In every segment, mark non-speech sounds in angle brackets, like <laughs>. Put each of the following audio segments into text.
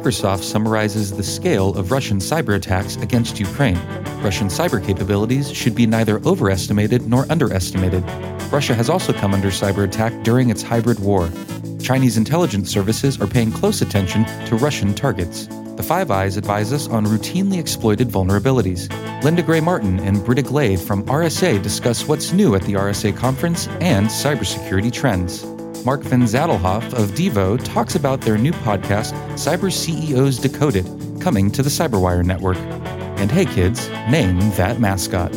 Microsoft summarizes the scale of Russian cyber attacks against Ukraine. Russian cyber capabilities should be neither overestimated nor underestimated. Russia has also come under cyber attack during its hybrid war. Chinese intelligence services are paying close attention to Russian targets. The Five Eyes advise us on routinely exploited vulnerabilities. Linda Gray Martin and Britta Glade from RSA discuss what's new at the RSA conference and cybersecurity trends. Marc Van Zadelhoff of Devo talks about their new podcast, Cyber CEOs Decoded, coming to the Cyberwire Network. And hey, kids, name that mascot.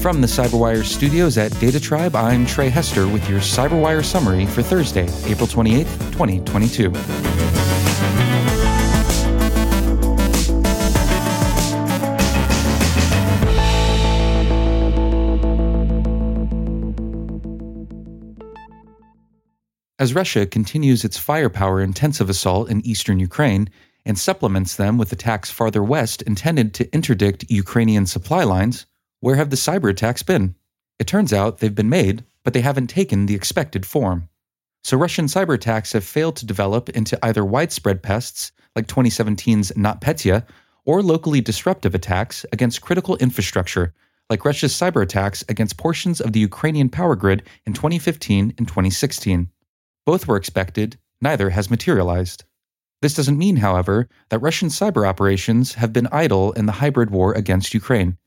From the Cyberwire studios at DataTribe, I'm Trey Hester with your Cyberwire summary for Thursday, April 28th, 2022. As Russia continues its firepower intensive assault in eastern Ukraine and supplements them with attacks farther west intended to interdict Ukrainian supply lines, where have the cyber attacks been? It turns out they've been made, but they haven't taken the expected form. So Russian cyber attacks have failed to develop into either widespread pests, like 2017's NotPetya, or locally disruptive attacks against critical infrastructure, like Russia's cyber attacks against portions of the Ukrainian power grid in 2015 and 2016. Both were expected, neither has materialized. This doesn't mean, however, that Russian cyber operations have been idle in the hybrid war against Ukraine.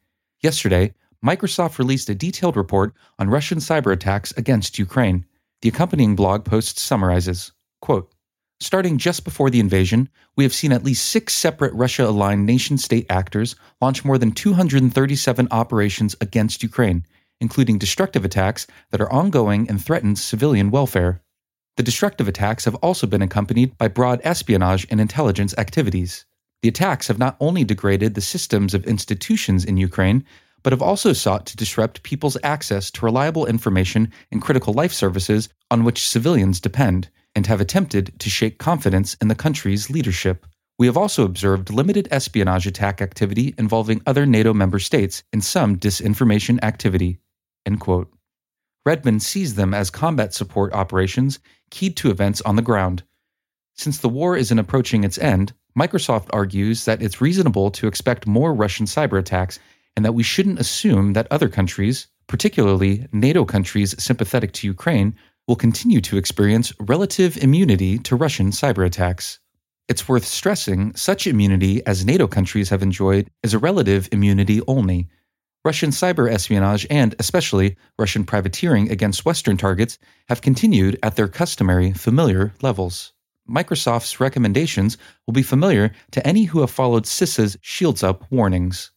Yesterday, Microsoft released a detailed report on Russian cyber attacks against Ukraine. The accompanying blog post summarizes quote, Starting just before the invasion, we have seen at least six separate Russia aligned nation state actors launch more than 237 operations against Ukraine, including destructive attacks that are ongoing and threaten civilian welfare. The destructive attacks have also been accompanied by broad espionage and intelligence activities. The attacks have not only degraded the systems of institutions in Ukraine, but have also sought to disrupt people's access to reliable information and critical life services on which civilians depend, and have attempted to shake confidence in the country's leadership. We have also observed limited espionage attack activity involving other NATO member states and some disinformation activity. End quote. Redmond sees them as combat support operations keyed to events on the ground. Since the war isn't approaching its end, Microsoft argues that it's reasonable to expect more Russian cyber attacks and that we shouldn't assume that other countries, particularly NATO countries sympathetic to Ukraine, will continue to experience relative immunity to Russian cyber attacks. It's worth stressing such immunity as NATO countries have enjoyed is a relative immunity only Russian cyber espionage and, especially, Russian privateering against Western targets have continued at their customary familiar levels. Microsoft's recommendations will be familiar to any who have followed CISA's Shields Up warnings.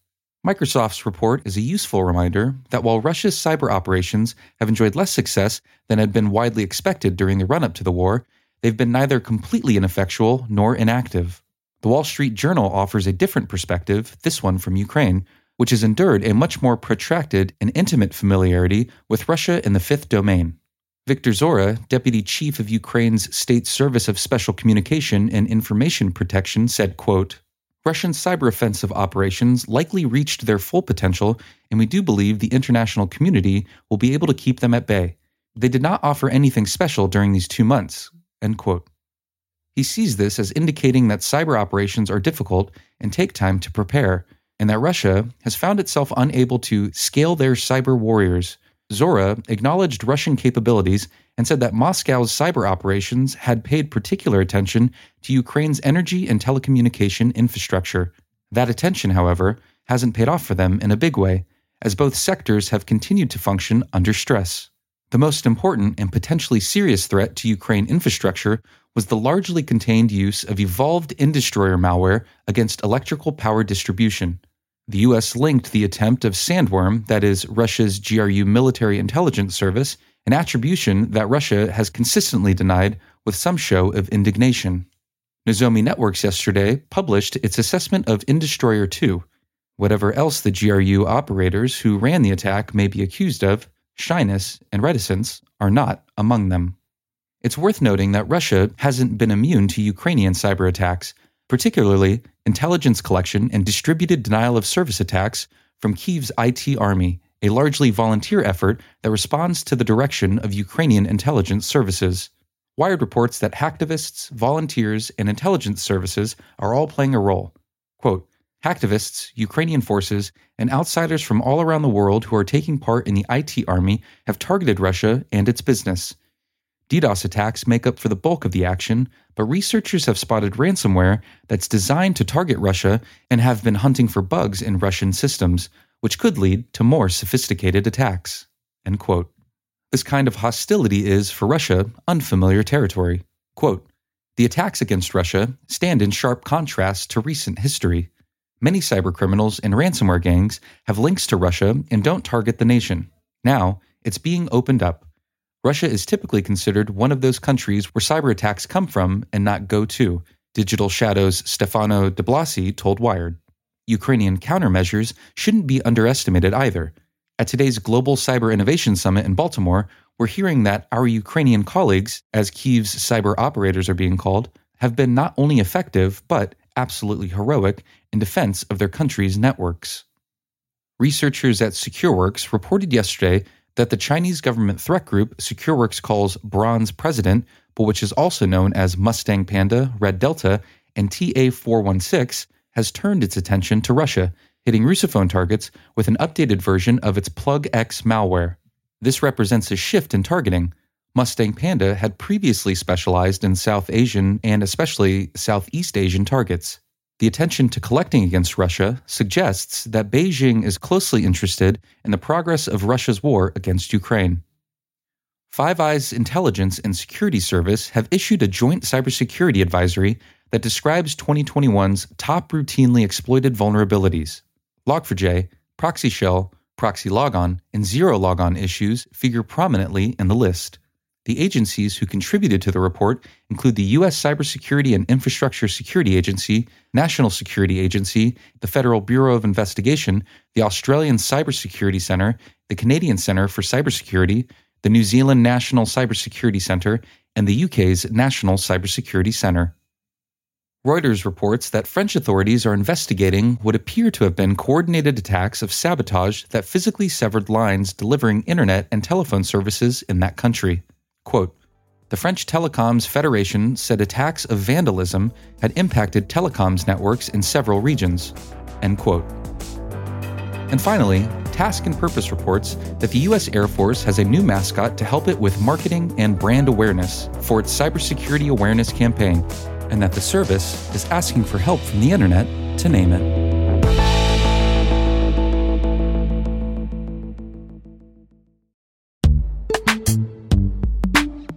Microsoft's report is a useful reminder that while Russia's cyber operations have enjoyed less success than had been widely expected during the run up to the war, they've been neither completely ineffectual nor inactive. The Wall Street Journal offers a different perspective, this one from Ukraine, which has endured a much more protracted and intimate familiarity with Russia in the fifth domain. Viktor Zhora, deputy chief of Ukraine's State Service of Special Communication and Information Protection, said, quote, Russian cyber offensive operations likely reached their full potential, and we do believe the international community will be able to keep them at bay. They did not offer anything special during these two months. End quote. He sees this as indicating that cyber operations are difficult and take time to prepare, and that Russia has found itself unable to scale their cyber warriors. Zhora acknowledged Russian capabilities and said that Moscow's cyber operations had paid particular attention to Ukraine's energy and telecommunication infrastructure. That attention, however, hasn't paid off for them in a big way, as both sectors have continued to function under stress. The most important and potentially serious threat to Ukraine infrastructure was the largely contained use of evolved Industroyer malware against electrical power distribution. The US linked the attempt of Sandworm, that is, Russia's GRU military intelligence service, an attribution that Russia has consistently denied with some show of indignation. Nozomi Networks yesterday published its assessment of Industroyer 2. Whatever else the GRU operators who ran the attack may be accused of, shyness and reticence are not among them. It's worth noting that Russia hasn't been immune to Ukrainian cyber attacks, particularly intelligence collection and distributed denial of service attacks from Kyiv's IT army a largely volunteer effort that responds to the direction of Ukrainian intelligence services. Wired reports that hacktivists, volunteers, and intelligence services are all playing a role. Quote, Hacktivists, Ukrainian forces, and outsiders from all around the world who are taking part in the IT army have targeted Russia and its business. DDoS attacks make up for the bulk of the action, but researchers have spotted ransomware that's designed to target Russia and have been hunting for bugs in Russian systems, which could lead to more sophisticated attacks. This kind of hostility is, for Russia, unfamiliar territory. Quote, the attacks against Russia stand in sharp contrast to recent history. Many cybercriminals and ransomware gangs have links to Russia and don't target the nation. Now, it's being opened up. Russia is typically considered one of those countries where cyber attacks come from and not go to, Digital Shadow's Stefano de Blasi told Wired. Ukrainian countermeasures shouldn't be underestimated either. At today's Global Cyber Innovation Summit in Baltimore, we're hearing that our Ukrainian colleagues, as Kyiv's cyber operators are being called, have been not only effective, but absolutely heroic in defense of their country's networks. Researchers at SecureWorks reported yesterday that the Chinese government threat group SecureWorks calls Bronze President, but which is also known as Mustang Panda, Red Delta, and TA 416, has turned its attention to Russia, hitting Russophone targets with an updated version of its PlugX malware. This represents a shift in targeting. Mustang Panda had previously specialized in South Asian and especially Southeast Asian targets. The attention to collecting against Russia suggests that Beijing is closely interested in the progress of Russia's war against Ukraine. Five Eyes Intelligence and Security Service have issued a joint cybersecurity advisory that describes 2021's top routinely exploited vulnerabilities. Log4j, ProxyShell, Proxy Logon, and Zerologon issues figure prominently in the list. The agencies who contributed to the report include the U.S. Cybersecurity and Infrastructure Security Agency, National Security Agency, the Federal Bureau of Investigation, the Australian Cybersecurity Centre, the Canadian Centre for Cybersecurity, the New Zealand National Cybersecurity Centre, and the UK's National Cybersecurity Centre. Reuters reports that French authorities are investigating what appear to have been coordinated attacks of sabotage that physically severed lines delivering internet and telephone services in that country. Quote, the French Telecoms Federation said attacks of vandalism had impacted telecoms networks in several regions. End quote. And finally, Task and Purpose reports that the U.S. Air Force has a new mascot to help it with marketing and brand awareness for its cybersecurity awareness campaign and that the service is asking for help from the internet to name it.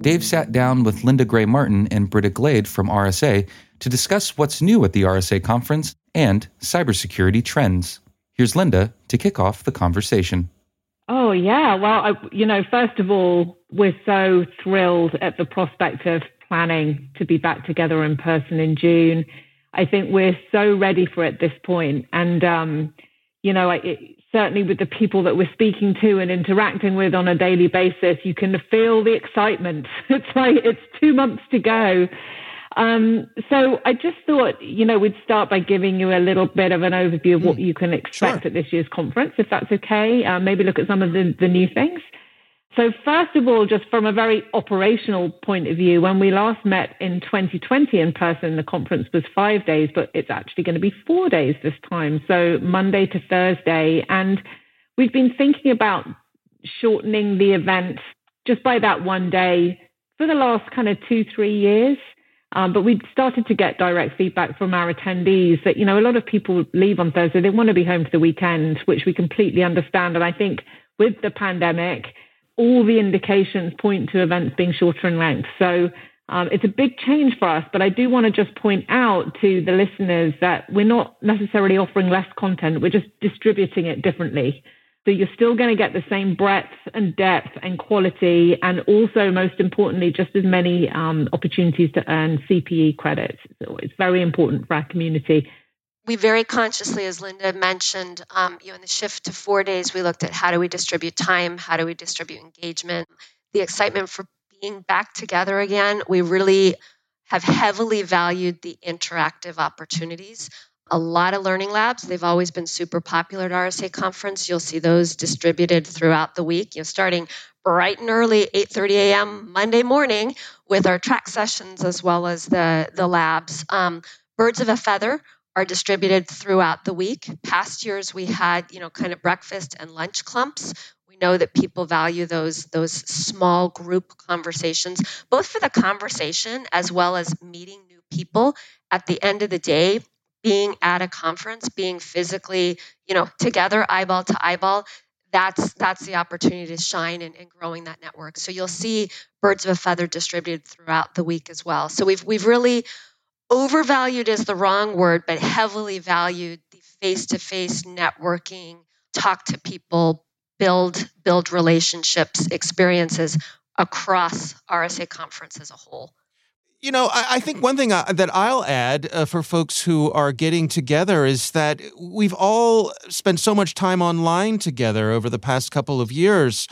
Dave sat down with Linda Gray Martin and Britta Glade from RSA to discuss what's new at the RSA conference and cybersecurity trends. Here's Linda to kick off the conversation. Oh, yeah. Well, I, you know, first of all, we're so thrilled at the prospect of planning to be back together in person in June. I think we're so ready for it at this point. And, um, you know, it, certainly with the people that we're speaking to and interacting with on a daily basis, you can feel the excitement. <laughs> It's like it's two months to go. Um, so I just thought, you know, we'd start by giving you a little bit of an overview of what hmm. you can expect sure. at this year's conference, if that's okay. Uh, maybe look at some of the, the new things. So, first of all, just from a very operational point of view, when we last met in 2020 in person, the conference was five days, but it's actually going to be four days this time. So, Monday to Thursday. And we've been thinking about shortening the event just by that one day for the last kind of two, three years. Um, but we started to get direct feedback from our attendees that, you know, a lot of people leave on Thursday. They want to be home for the weekend, which we completely understand. And I think with the pandemic, all the indications point to events being shorter in length. So um, it's a big change for us, but I do want to just point out to the listeners that we're not necessarily offering less content, we're just distributing it differently. So you're still going to get the same breadth and depth and quality, and also, most importantly, just as many um, opportunities to earn CPE credits. So it's very important for our community we very consciously, as Linda mentioned, um, you know, in the shift to four days, we looked at how do we distribute time, how do we distribute engagement, the excitement for being back together again. We really have heavily valued the interactive opportunities. A lot of learning labs. They've always been super popular at RSA conference. You'll see those distributed throughout the week. You know, starting bright and early, 8:30 a.m. Monday morning, with our track sessions as well as the the labs. Um, Birds of a feather are distributed throughout the week. Past years we had, you know, kind of breakfast and lunch clumps. We know that people value those those small group conversations, both for the conversation as well as meeting new people. At the end of the day, being at a conference, being physically, you know, together, eyeball to eyeball, that's that's the opportunity to shine and, and, growing that network. So you'll see birds of a feather distributed throughout the week as well. So we've we've really overvalued is the wrong word, but heavily valued the face-to-face networking, talk to people, build build relationships, experiences across RSA conference as a whole. You know, I, I think one thing I, uh, that I'll add uh, for folks who are getting together is that we've all spent so much time online together over the past couple of years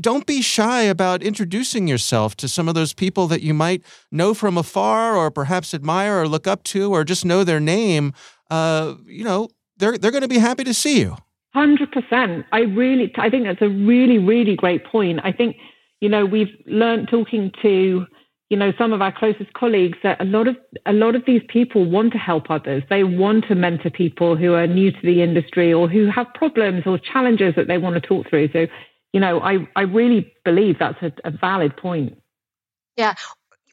don't be shy about introducing yourself to some of those people that you might know from afar or perhaps admire or look up to or just know their name. Uh, you know, they're they're going to be happy to see you. Hundred percent. I really, I think that's a really, really great point. I think, you know, we've learned talking to, you know, some of our closest colleagues that a lot of a lot of these people want to help others. They want to mentor people who are new to the industry or who have problems or challenges that they want to talk through. So you know, I, I really believe that's a, a valid point. Yeah.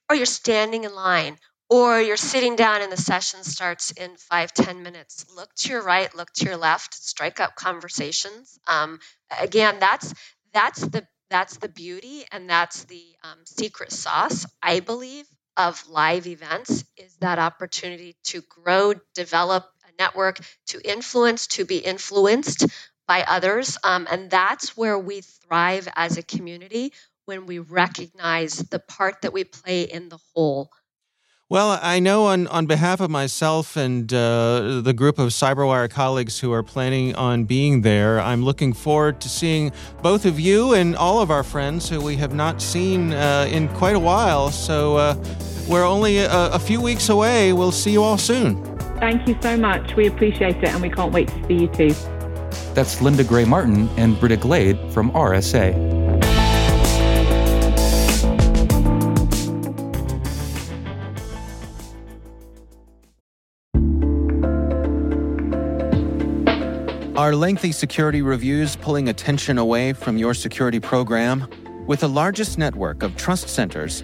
Or you're standing in line or you're sitting down and the session starts in five ten minutes look to your right look to your left strike up conversations um, again that's that's the that's the beauty and that's the um, secret sauce i believe of live events is that opportunity to grow develop a network to influence to be influenced by others um, and that's where we thrive as a community when we recognize the part that we play in the whole well, I know on, on behalf of myself and uh, the group of CyberWire colleagues who are planning on being there, I'm looking forward to seeing both of you and all of our friends who we have not seen uh, in quite a while. So uh, we're only a, a few weeks away. We'll see you all soon. Thank you so much. We appreciate it and we can't wait to see you too. That's Linda Gray Martin and Britta Glade from RSA. Are lengthy security reviews pulling attention away from your security program? With the largest network of trust centers,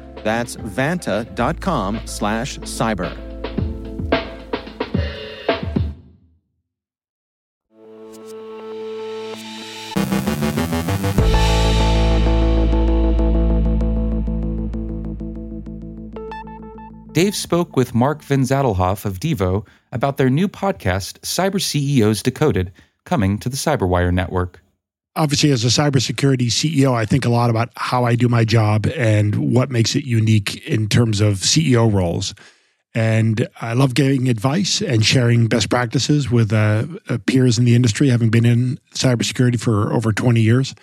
That's vanta.com slash cyber. Dave spoke with Marc Van Zadelhoff of Devo about their new podcast, Cyber CEOs Decoded, coming to the Cyberwire Network obviously as a cybersecurity CEO, I think a lot about how I do my job and what makes it unique in terms of CEO roles. And I love giving advice and sharing best practices with uh, uh, peers in the industry, having been in cybersecurity for over 20 years.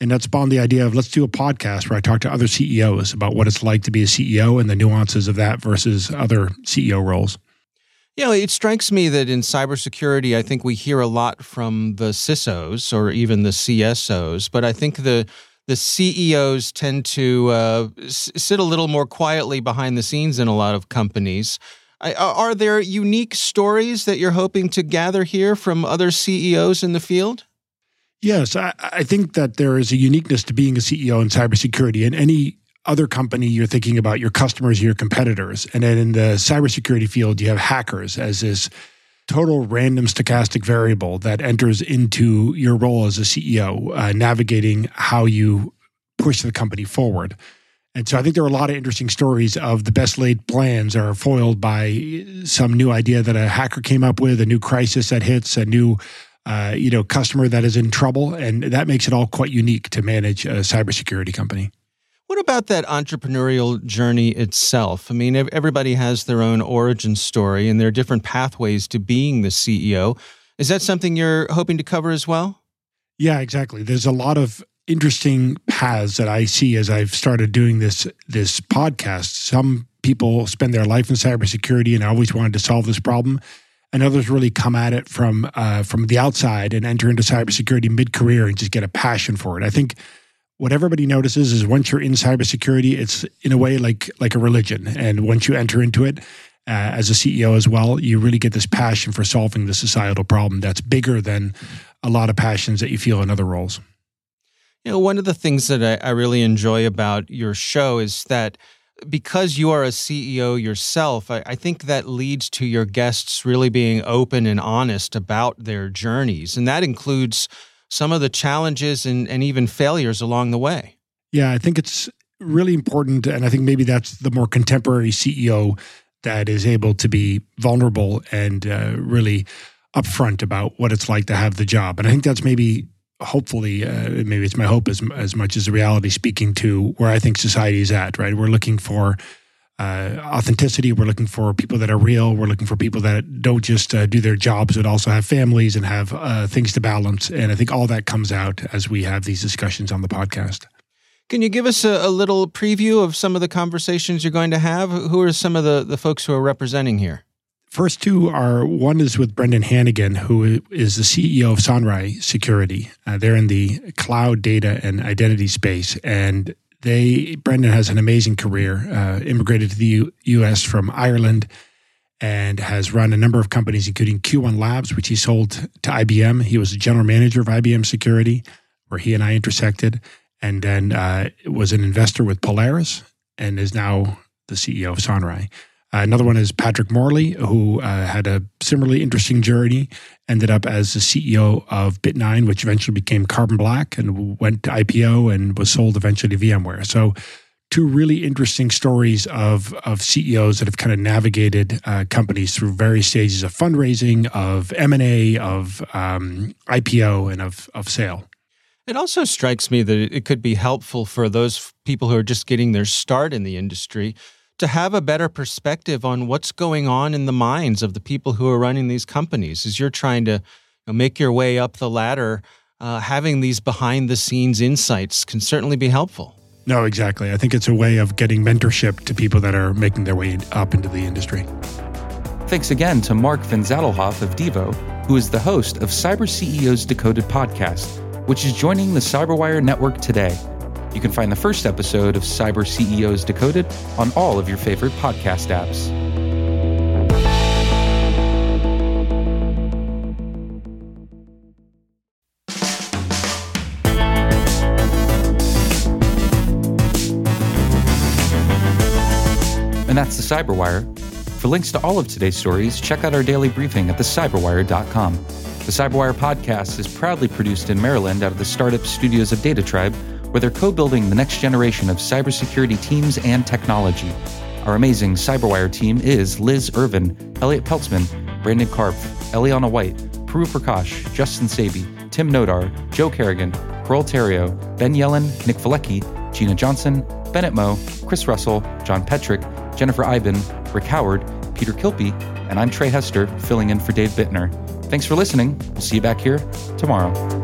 And that spawned the idea of let's do a podcast where I talk to other CEOs about what it's like to be a CEO and the nuances of that versus other CEO roles. You know, it strikes me that in cybersecurity, I think we hear a lot from the CISOs or even the CSOs, but I think the the CEOs tend to uh, sit a little more quietly behind the scenes in a lot of companies. I, are there unique stories that you're hoping to gather here from other CEOs in the field? Yes, I, I think that there is a uniqueness to being a CEO in cybersecurity, and any other company, you're thinking about your customers, your competitors. And then in the cybersecurity field, you have hackers as this total random stochastic variable that enters into your role as a CEO, uh, navigating how you push the company forward. And so I think there are a lot of interesting stories of the best laid plans are foiled by some new idea that a hacker came up with, a new crisis that hits, a new uh, you know customer that is in trouble, and that makes it all quite unique to manage a cybersecurity company. What about that entrepreneurial journey itself? I mean, everybody has their own origin story and there are different pathways to being the CEO. Is that something you're hoping to cover as well? Yeah, exactly. There's a lot of interesting paths that I see as I've started doing this this podcast. Some people spend their life in cybersecurity and always wanted to solve this problem, and others really come at it from uh, from the outside and enter into cybersecurity mid career and just get a passion for it. I think what everybody notices is once you're in cybersecurity, it's in a way like like a religion, and once you enter into it uh, as a CEO as well, you really get this passion for solving the societal problem that's bigger than a lot of passions that you feel in other roles. You know, one of the things that I, I really enjoy about your show is that because you are a CEO yourself, I, I, think that leads to your guests really being open and honest about their journeys. And that includes some of the challenges and, and even failures along the way. Yeah, I think it's really important. And I think maybe that's the more contemporary CEO that is able to be vulnerable and uh, really upfront about what it's like to have the job. And I think that's maybe, hopefully, uh, maybe it's my hope as, as much as the reality speaking to where I think society is at, right? We're looking for uh, authenticity. We're looking for people that are real. We're looking for people that don't just uh, do their jobs, but also have families and have uh, things to balance. And I think all that comes out as we have these discussions on the podcast. Can you give us a, a little preview of some of the conversations you're going to have? Who are some of the, the folks who are representing here? First two are one is with Brendan Hannigan, who is the CEO of Sonrai Security. Uh, they're in the cloud data and identity space, and they Brendan has an amazing career. Uh, immigrated to the U- U.S. from Ireland, and has run a number of companies, including Q1 Labs, which he sold to IBM. He was a general manager of IBM Security, where he and I intersected, and then uh, was an investor with Polaris, and is now the CEO of Sonrai. Uh, another one is Patrick Morley, who uh, had a similarly interesting journey, ended up as the CEO of Bit9, which eventually became Carbon Black and went to IPO and was sold eventually to VMware. So, two really interesting stories of, of CEOs that have kind of navigated uh, companies through various stages of fundraising, of M&A, of um, IPO, and of, of sale. It also strikes me that it could be helpful for those people who are just getting their start in the industry to have a better perspective on what's going on in the minds of the people who are running these companies as you're trying to you know, make your way up the ladder. Uh, having these behind the scenes insights can certainly be helpful. No, exactly. I think it's a way of getting mentorship to people that are making their way up into the industry. Thanks again to Marc Van Zadelhoff of Devo, who is the host of Cyber CEOs Decoded podcast, which is joining the Cyberwire network today. You can find the first episode of Cyber CEOs Decoded on all of your favorite podcast apps. And that's the Cyberwire. For links to all of today's stories, check out our daily briefing at thecyberwire.com. The Cyberwire podcast is proudly produced in Maryland out of the startup studios of DataTribe where they're co building the next generation of cybersecurity teams and technology. Our amazing Cyberwire team is Liz Ervin, Elliott Peltzman, Brandon Karpf, Eliana White, Puru Prakash, Justin Sabie, Tim Nodar, Joe Carrigan, Pearl Terrio, Ben Yelin, Nick Veliky, Gina Johnson, Bennett Moe, Chris Russell, John Petrik, Jennifer Eiben, Rick Howard, Peter Kilpe, and I'm Trey Hester, filling in for Dave Bittner. Thanks for listening. We'll see you back here tomorrow.